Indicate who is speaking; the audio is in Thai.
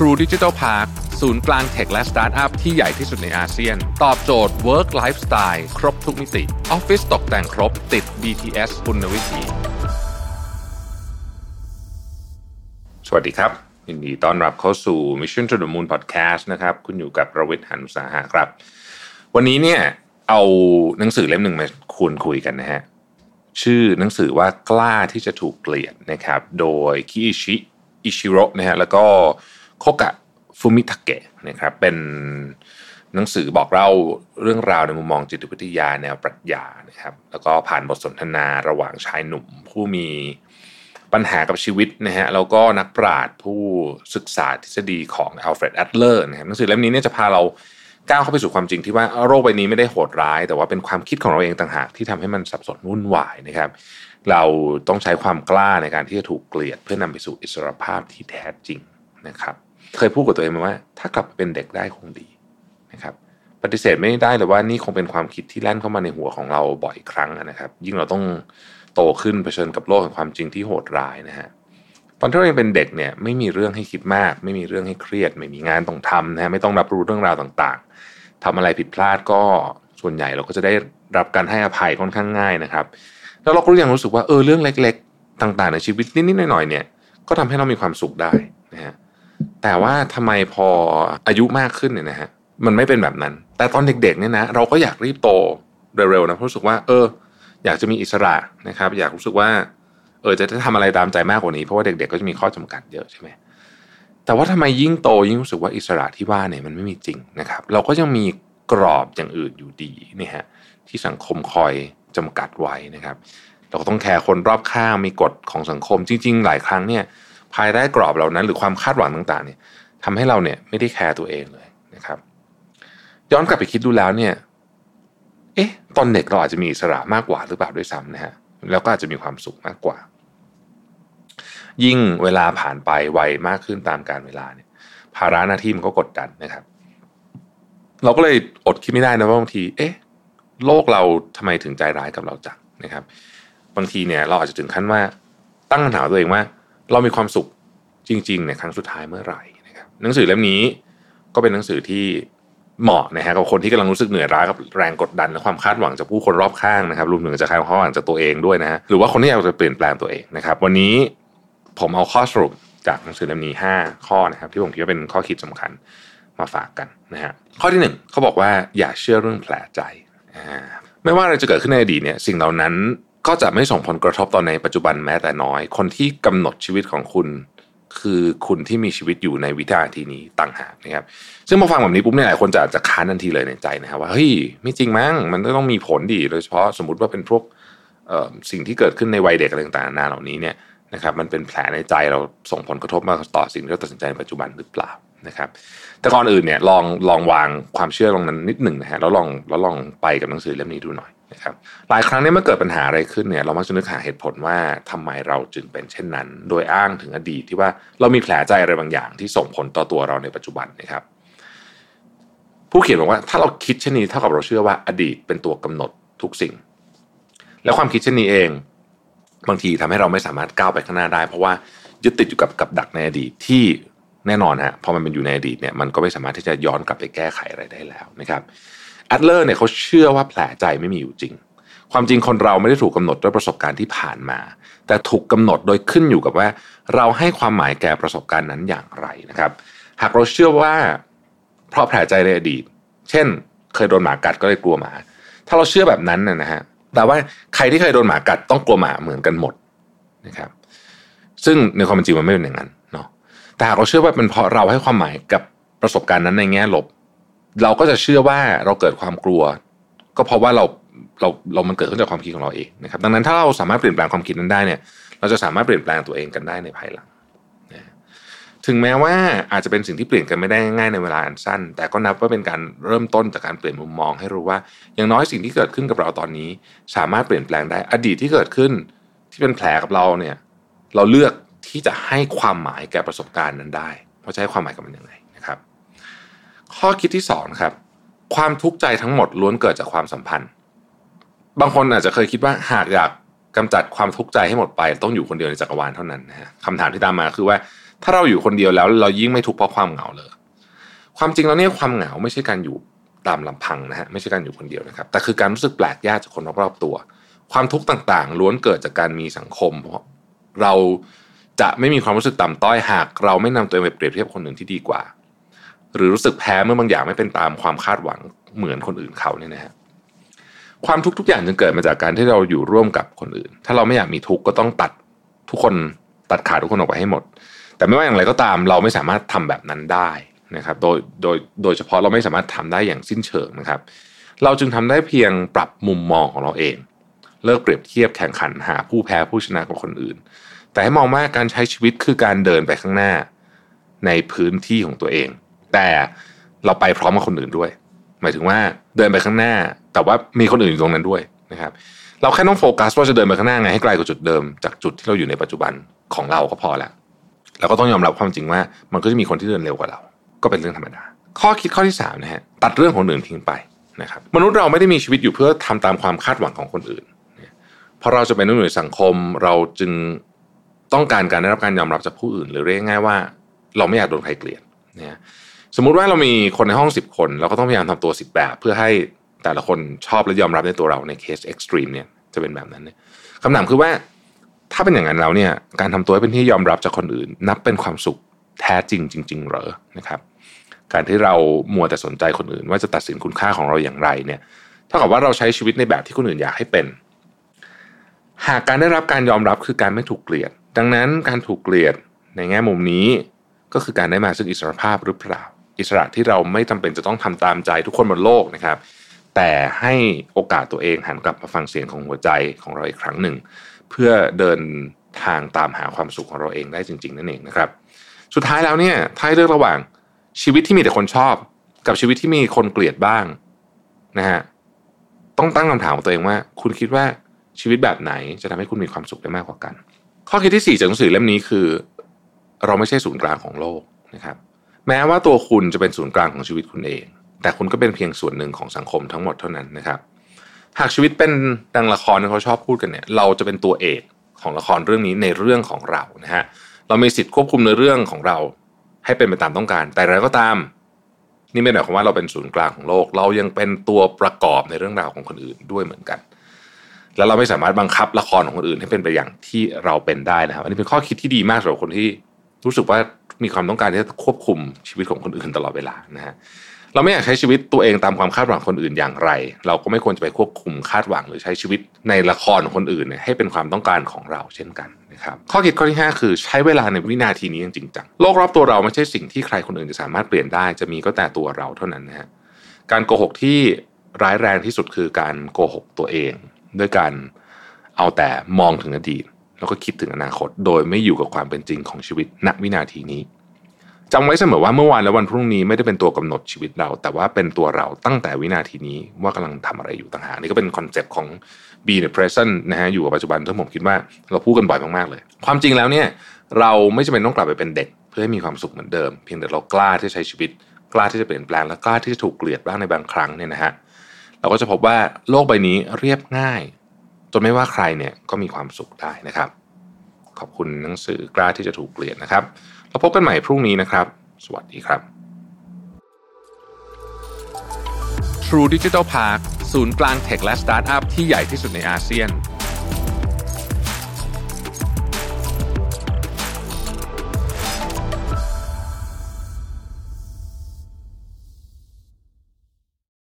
Speaker 1: True Digital Park ศูนย์กลางเทคและสตาร์ทอัพที่ใหญ่ที่สุดในอาเซียน ตอบโจทย์ Work Lifestyle ครบทุกมิติออฟฟิศตกแต่งครบติด BTS คุณวิธีสวัสดีครับยินดีต้อนรับเข้าสู่ Mission to the Moon Podcast นะครับ คุณอยู่กับประวิทย์หันุสาหะครับ วันนี้เนี่ยเอาหนังสือเล่มหนึ่งมาคุยคุยกันนะฮะ ชื่อหนังสือว่ากล้าที่จะถูกเกลียดนะครับ โดคิชิมิอิชิโร่นะฮะแล้วก็ โคกะฟูมิทาเกะนะครับเป็นหนังสือบอกเล่าเรื่องราวในมุมมองจิตวิทยาแนวปรัชญานะครับ แล้วก็ผ่านบทสนทนาระหว่างชายหนุ่ม ผู้มีปัญหากับชีวิตนะฮะแล้วก็นักปราชญ์ผู้ศึกษาทฤษฎีของอัลเฟรดแอดเลอร์นะครับหนังสือเล่มนี้เนี่ยจะพาเราก้าวเข้าไปสู่ความจริงที่ว่าโลกใบนี้ไม่ได้โหดร้าย แต่ว่าเป็นความคิดของเราเองต่างหากที่ทำให้มันสับสนวุ่นวายนะครับ เราต้องใช้ความกล้าในการที่จะถูกเกลียด เพื่อนำไปสู่อิสรภาพที่แท้จริงนะครับ เคยพูดกับตัวเองมาว่า ถ้ากลับไปเป็นเด็กได้คงดีนะครับ ปฏิเสธไม่ได้เลยว่านี่คงเป็นความคิดที่แล่นเข้ามาในหัวของเราบ่อยครั้งนะครับ ยิ่งเราต้องโตขึ้นเผชิญกับโลกแห่งความจริงที่โหดร้ายนะฮะตอนที่เรายังเป็นเด็กเนี่ยไม่มีเรื่องให้คิดมาก ไม่มีเรื่องให้เครียด ไม่มีงานต้องทำนะฮะไม่ต้องรับรู้เรื่องราวต่างๆทำอะไรผิดพลาดก็ส่วนใหญ่เราก็จะได้รับการให้อภัยค่อนข้างง่ายนะครับ แล้วเราก็ยังรู้สึกว่าเออเรื่องเล็ก ๆ ต่างๆ ในชีวิตนิดๆหน่อยๆเนี่ยก็ทำให้เรามีความสุขได้นะฮะ แต่ว่าทำไมพออายุมากขึ้นเนี่ยนะฮะมันไม่เป็นแบบนั้น แต่ตอนเด็กๆเนี่ยนะเราก็อยากรีบโตเร็วๆนะเพราะรู้สึกว่า เออ อยากจะมีอิสระนะครับ อยากรู้สึกว่า เออจะได้ทำอะไรตามใจมากกว่านี้เพราะว่าเด็ก ๆ ก็จะมีข้อจำกัดเยอะใช่ไหมแต่ว่าทำไมยิ่งโตยิ่งรู้สึกว่าอิสระที่ว่าเนี่ยมันไม่มีจริงนะครับ เราก็ยังมีกรอบอย่างอื่นอยู่ดีนี่ฮะที่สังคมคอยจำกัดไว้นะครับ เราก็ต้องแคร์คนรอบข้างมีกฎของสังคมจริง ๆ หลายครั้งเนี่ย ภายใต้กรอบเหล่านั้น หรือความคาดหวังต่างๆเนี่ยทำให้เราเนี่ยไม่ได้แคร์ตัวเองเลยนะครับย้อนกลับไปคิดดูแล้วเนี่ย เอ๊ะ ตอนเด็กเราอาจจะมีอิสระมากกว่าหรือเปล่าด้วยซ้ำนะฮะ แล้วก็อาจจะมีความสุขมากกว่า ยิ่งเวลาผ่านไปไวมากขึ้นตามการเวลาเนี่ย ภาระหน้าที่มันก็กดดันนะครับ เราก็เลยอดคิดไม่ได้นะว่าบางที เอ๊ะ โลกเราทำไมถึงใจร้ายกับเราจังนะครับ บางทีเนี่ยเราอาจจะถึงขั้นว่าตั้งคำถามตัวเองว่า เรามีความสุขจริงๆในครั้งสุดท้ายเมื่อไหร่นะครับหนังสือเล่มนี้ก็เป็นหนังสือที่เหมาะนะฮะกับคนที่กำลังรู้สึกเหนื่อยล้ากับแรงกดดันและความคาดหวังจากผู้คนรอบข้างนะครับรวมถึงจากความคาดหวังจากตัวเองด้วยนะฮะหรือว่าคนที่อยากจะเปลี่ยนแปลงตัวเองนะครับวันนี้ผมเอาข้อสรุปจากหนังสือเล่มนี้ 5 ข้อนะครับที่ผมคิดว่าเป็นข้อคิดสำคัญมาฝากกันนะฮะข้อที่ 1เขาบอกว่าอย่าเชื่อเรื่องแผลใจไม่ว่าอะไรจะเกิดขึ้นในอดีตเนี่ยสิ่งเหล่านั้น ก็จะไม่ส่งผลกระทบต่อในปัจจุบันแม้แต่น้อย คนที่กำหนดชีวิตของคุณ คือคุณที่มีชีวิตอยู่ในวินาทีนี้ต่างหากนะครับ ซึ่งพอฟังแบบนี้ปุ๊บเนี่ยหลายคนจะจะค้านทันทีเลยในใจนะครับว่าเฮ้ยไม่จริงมั้งมันต้องมีผลดีโดยเฉพาะสมมติว่าเป็นพวกสิ่งที่เกิดขึ้นในวัยเด็กอะไรต่างๆนานาเหล่านี้เนี่ยนะครับมันเป็นแผลในใจเราส่งผลกระทบมาต่อสิ่งที่เราตัดสินใจในปัจจุบันหรือเปล่านะครับ แต่ก่อนอื่นเนี่ยลองลองวางความเชื่อลงนั้นนิดหนึ่งนะฮะแล้วลองแล้วลองไปกับหนังสือเล่มนี้ดูหน่อย นะครับหลายครั้งเนี่ยเมื่อเกิดปัญหาอะไรขึ้นเนี่ยเรามักจะนึกหาเหตุผลว่าทำไมเราจึงเป็นเช่นนั้น โดยอ้างถึงอดีตที่ว่าเรามีแผลใจอะไรบางอย่างที่ส่งผลต่อตัวเราในปัจจุบันนะครับ ผู้เขียนบอกว่าถ้าเราคิดเช่นนี้เท่ากับเราเชื่อว่าอดีตเป็นตัวกำหนดทุกสิ่ง แล้วความคิดเช่นนี้เอง บางทีทำให้เราไม่สามารถก้าวไปข้างหน้าได้ เพราะว่ายึดติดอยู่กับกับดักในอดีตที่แน่นอนฮะพอมันเป็นอยู่ในอดีตเนี่ยมันก็ไม่สามารถที่จะย้อนกลับไปแก้ไขอะไรได้แล้วนะครับ แอดเลอร์เนี่ยเขาเชื่อว่าแผลใจไม่มีอยู่จริง ความจริงคนเราไม่ได้ถูกกาหนดด้วยประสบการณ์ที่ผ่านมา แต่ถูกกำหนดโดยขึ้นอยู่กับว่า เราให้ความหมายแก่ประสบการณ์นั้นอย่างไรนะครับ หากเราเชื่อว่า เพราะแผลใจในอดีต เช่น เคยโดนหมากัดก็เลยกลัวหมา ถ้าเราเชื่อแบบนั้นนะฮะแต่ว่าใครที่เคยโดนหมากัดต้องกลัวหมาเหมือนกันหมดนะครับ ซึ่งในความจริงมันไม่เป็นอย่างนั้นเนาะแต่หากเราเชื่อว่าเป็นเพราะเราให้ความหมายกับประสบการณ์นั้นในแง่ลบ เราก็จะเชื่อว่าเราเกิดความกลัว ก็เพราะว่าเราเราเรามันเกิดขึ้นจากความคิดของเราเองนะครับ ดังนั้นถ้าเราสามารถเปลี่ยนแปลงความคิดนั้นได้เนี่ย เราจะสามารถเปลี่ยนแปลงตัวเองกันได้ในภายหลังถึงแม้ว่าอาจจะเป็นสิ่งที่เปลี่ยนกันไม่ได้ง่ายในเวลาอันสั้น แต่ก็นับว่าเป็นการเริ่มต้นจากการเปลี่ยนมุมมอง ให้รู้ว่าอย่างน้อยสิ่งที่เกิดขึ้นกับเราตอนนี้ สามารถเปลี่ยนแปลงได้อดีตที่เกิดขึ้น ที่เป็นแผลกับเราเนี่ย เราเลือกที่จะให้ความหมายแก่ประสบการณ์นั้นได้ว่าจะให้ความหมายกับมันยังไงนะครับ ข้อคิดที่สองครับความทุกข์ใจทั้งหมดล้วนเกิดจากความสัมพันธ์ บางคนอาจจะเคยคิดว่าหากอยากกำจัดความทุกข์ใจให้หมดไป ต้องอยู่คนเดียวในจักรวาลเท่านั้นนะฮะคำถามที่ตามมาคือว่า ถ้าเราอยู่คนเดียวแล้ว เรายิ่งไม่ทุกข์เพราะความเหงาเลย ความจริงแล้วเนี่ยความเหงาไม่ใช่การอยู่ตามลำพังนะฮะไม่ใช่การอยู่คนเดียวนะครับแต่คือการรู้สึกแปลกแยกจากคนรอบๆตัว ความทุกข์ต่างๆ ล้วนเกิดจากการมีสังคม เพราะเราจะไม่มีความรู้สึกต่ำต้อยหาก เราไม่นำตัวเองไปเปรียบเทียบคนอื่นที่ดีกว่า หรือรู้สึกแพ้เมื่อบางอย่างไม่เป็นตามความคาดหวังเหมือนคนอื่นเขาเนี่ยนะฮะความทุกข์ทุกอย่างจึงเกิดมาจากการที่เราอยู่ร่วมกับคนอื่น ถ้าเราไม่อยากมีทุกข์ก็ต้องตัดทุกคนตัดขาดทุกคนออกไปให้หมด แต่ไม่ว่าอย่างไรก็ตามเราไม่สามารถทำแบบนั้นได้นะครับโดยโดยโดยเฉพาะเราไม่สามารถทำได้อย่างสิ้นเชิงนะครับ เราจึงทำได้เพียงปรับมุมมองของเราเอง เลิกเปรียบเทียบแข่งขันหาผู้แพ้ผู้ชนะกับคนอื่น แต่ให้มองว่าการใช้ชีวิตคือการเดินไปข้างหน้า ในพื้นที่ของตัวเอง แต่เราไปพร้อมกับคนอื่นด้วย หมายถึงว่าเดินไปข้างหน้า แต่ว่ามีคนอื่นอยู่ตรงนั้นด้วยนะครับ เราแค่ต้องโฟกัสว่าจะเดินไปข้างหน้าไงให้ไกลกว่าจุดเดิมจากจุดที่เราอยู่ในปัจจุบันของเราก็พอแล้วเราก็ต้องยอมรับความจริงว่า มันก็จะมีคนที่เดินเร็วกว่าเรา ก็เป็นเรื่องธรรมดา ข้อคิดข้อที่สามนะฮะตัดเรื่องของอื่นทิ้งไปนะครับมนุษย์เราไม่ได้มีชีวิตอยู่เพื่อทำตามความคาดหวังของคนอื่นพราะเราจะเป็นหน่วยสังคมเราจึงต้องการการได้รับการยอมรับจากผู้อื่น หรือเรียกง่ายว่า เราไม่อยากโดนใครเกลียดนะ สมมุติว่าเรามีคนในห้องสิบคน เราก็ต้องพยายามทำตัวสิบแบบ เพื่อให้แต่ละคนชอบและยอมรับในตัวเราใน case extreme เนี่ยจะเป็นแบบนั้นเนี่ยคำถามคือว่าถ้าเป็นอย่างนั้นแล้วเนี่ยการทำตัวให้เป็นที่ยอมรับจากคนอื่น นับเป็นความสุขแท้จริงจริง ๆ เหรอนะครับ การที่เรามัวแต่สนใจคนอื่น ว่าจะตัดสินคุณค่าของเราอย่างไรเนี่ยเท่ากับว่าเราใช้ชีวิตในแบบที่คนอื่นอยากให้เป็น หากการได้รับการยอมรับคือการไม่ถูกเกลียด ดังนั้นการถูกเกลียดในแง่มุมนี้ ก็คือการได้มาซึ่งอิสรภาพหรือเปล่า อิสระที่เราไม่จำเป็นจะต้องทำตามใจทุกคนบนโลกนะครับ แต่ให้โอกาสตัวเองหันกลับมาฟังเสียงของหัวใจของเราอีกครั้งหนึ่ง เพื่อเดินทางตามหาความสุขของเราเองได้จริง ๆ นั่นเองนะครับ สุดท้ายแล้วเนี่ยถ้าเลือกระหว่างชีวิตที่มีแต่คนชอบ กับชีวิตที่มีคนเกลียดบ้างนะฮะต้องตั้งคำถามตัวเองว่า คุณคิดว่าชีวิตแบบไหนจะทำให้คุณมีความสุขได้มากกว่ากัน ข้อคิดที่4จากหนังสือเล่มนี้คือ เราไม่ใช่ศูนย์กลางของโลกนะครับ แม้ว่าตัวคุณจะเป็นศูนย์กลางของชีวิตคุณเอง แต่คุณก็เป็นเพียงส่วนหนึ่งของสังคมทั้งหมดเท่านั้นนะครับ หากชีวิตเป็นดังละครที่เขาชอบพูดกันเนี่ย เราจะเป็นตัวเอกของละครเรื่องนี้ในเรื่องของเรานะฮะเรามีสิทธิ์ควบคุมในเรื่องของเรา ให้เป็นไปตามต้องการ แต่อะไรก็ตาม นี่ไม่ได้หมายความว่าเราเป็นศูนย์กลางของโลก เรายังเป็นตัวประกอบในเรื่องราวของคนอื่นด้วยเหมือนกันแล้วเราไม่สามารถบังคับละครของคนอื่นให้เป็นไปอย่างที่เราเป็นได้นะครับอันนี้เป็นข้อคิดที่ดีมากสำหรับคนที่ รู้สึกว่ามีความต้องการที่จะควบคุมชีวิตของคนอื่นตลอดเวลานะฮะเราไม่อยากใช้ชีวิตตัวเองตามความคาดหวังคนอื่นอย่างไร เราก็ไม่ควรจะไปควบคุมคาดหวังหรือใช้ชีวิตในละครของคนอื่นเนี่ยให้เป็นความต้องการของเราเช่นกันนะครับข้อคิดข้อที่ 5 คือใช้เวลาในวินาทีนี้อย่างจริงจังโลกรอบตัวเราไม่ใช่สิ่งที่ใครคนอื่นจะสามารถเปลี่ยนได้จะมีก็แต่ตัวเราเท่านั้นนะฮะการโกหกที่ร้ายแรงที่สุดคือการโกหกตัวเอง ด้วยการเอาแต่มองถึงอดีต แล้วก็คิดถึงอนาคต โดยไม่อยู่กับความเป็นจริงของชีวิตณวินาทีนี้จำไว้เสมอว่าเมื่อวานและวันพรุ่งนี้ไม่ได้เป็นตัวกำหนดชีวิตเรา แต่ว่าเป็นตัวเราตั้งแต่วินาทีนี้ว่ากำลังทำอะไรอยู่ต่างหากนี่ก็เป็น concept ของ be the present นะฮะอยู่กับปัจจุบันที่ผมคิดว่าเราพูดกันบ่อยมากๆเลย ความจริงแล้วเนี่ยเราไม่จำเป็นต้องกลับไปเป็นเด็ก เพื่อให้มีความสุขเหมือนเดิม เพียงแต่เรากล้าที่จะใช้ชีวิต กล้าที่จะเปลี่ยนแปลงและกล้าที่จะถูกเกลียดบ้างในบางครั้งเนี่ยนะฮะเราก็จะพบว่าโลกใบนี้เรียบง่าย ไม่ว่าใครเนี่ยก็มีความสุขได้นะครับ ขอบคุณหนังสือกล้าที่จะถูกเกลียดนะครับเราพบกันใหม่พรุ่งนี้นะครับ สวัสดีครับ True Digital Park ศูนย์กลาง tech และสตาร์ทอัพที่ใหญ่ที่สุดในอาเซียน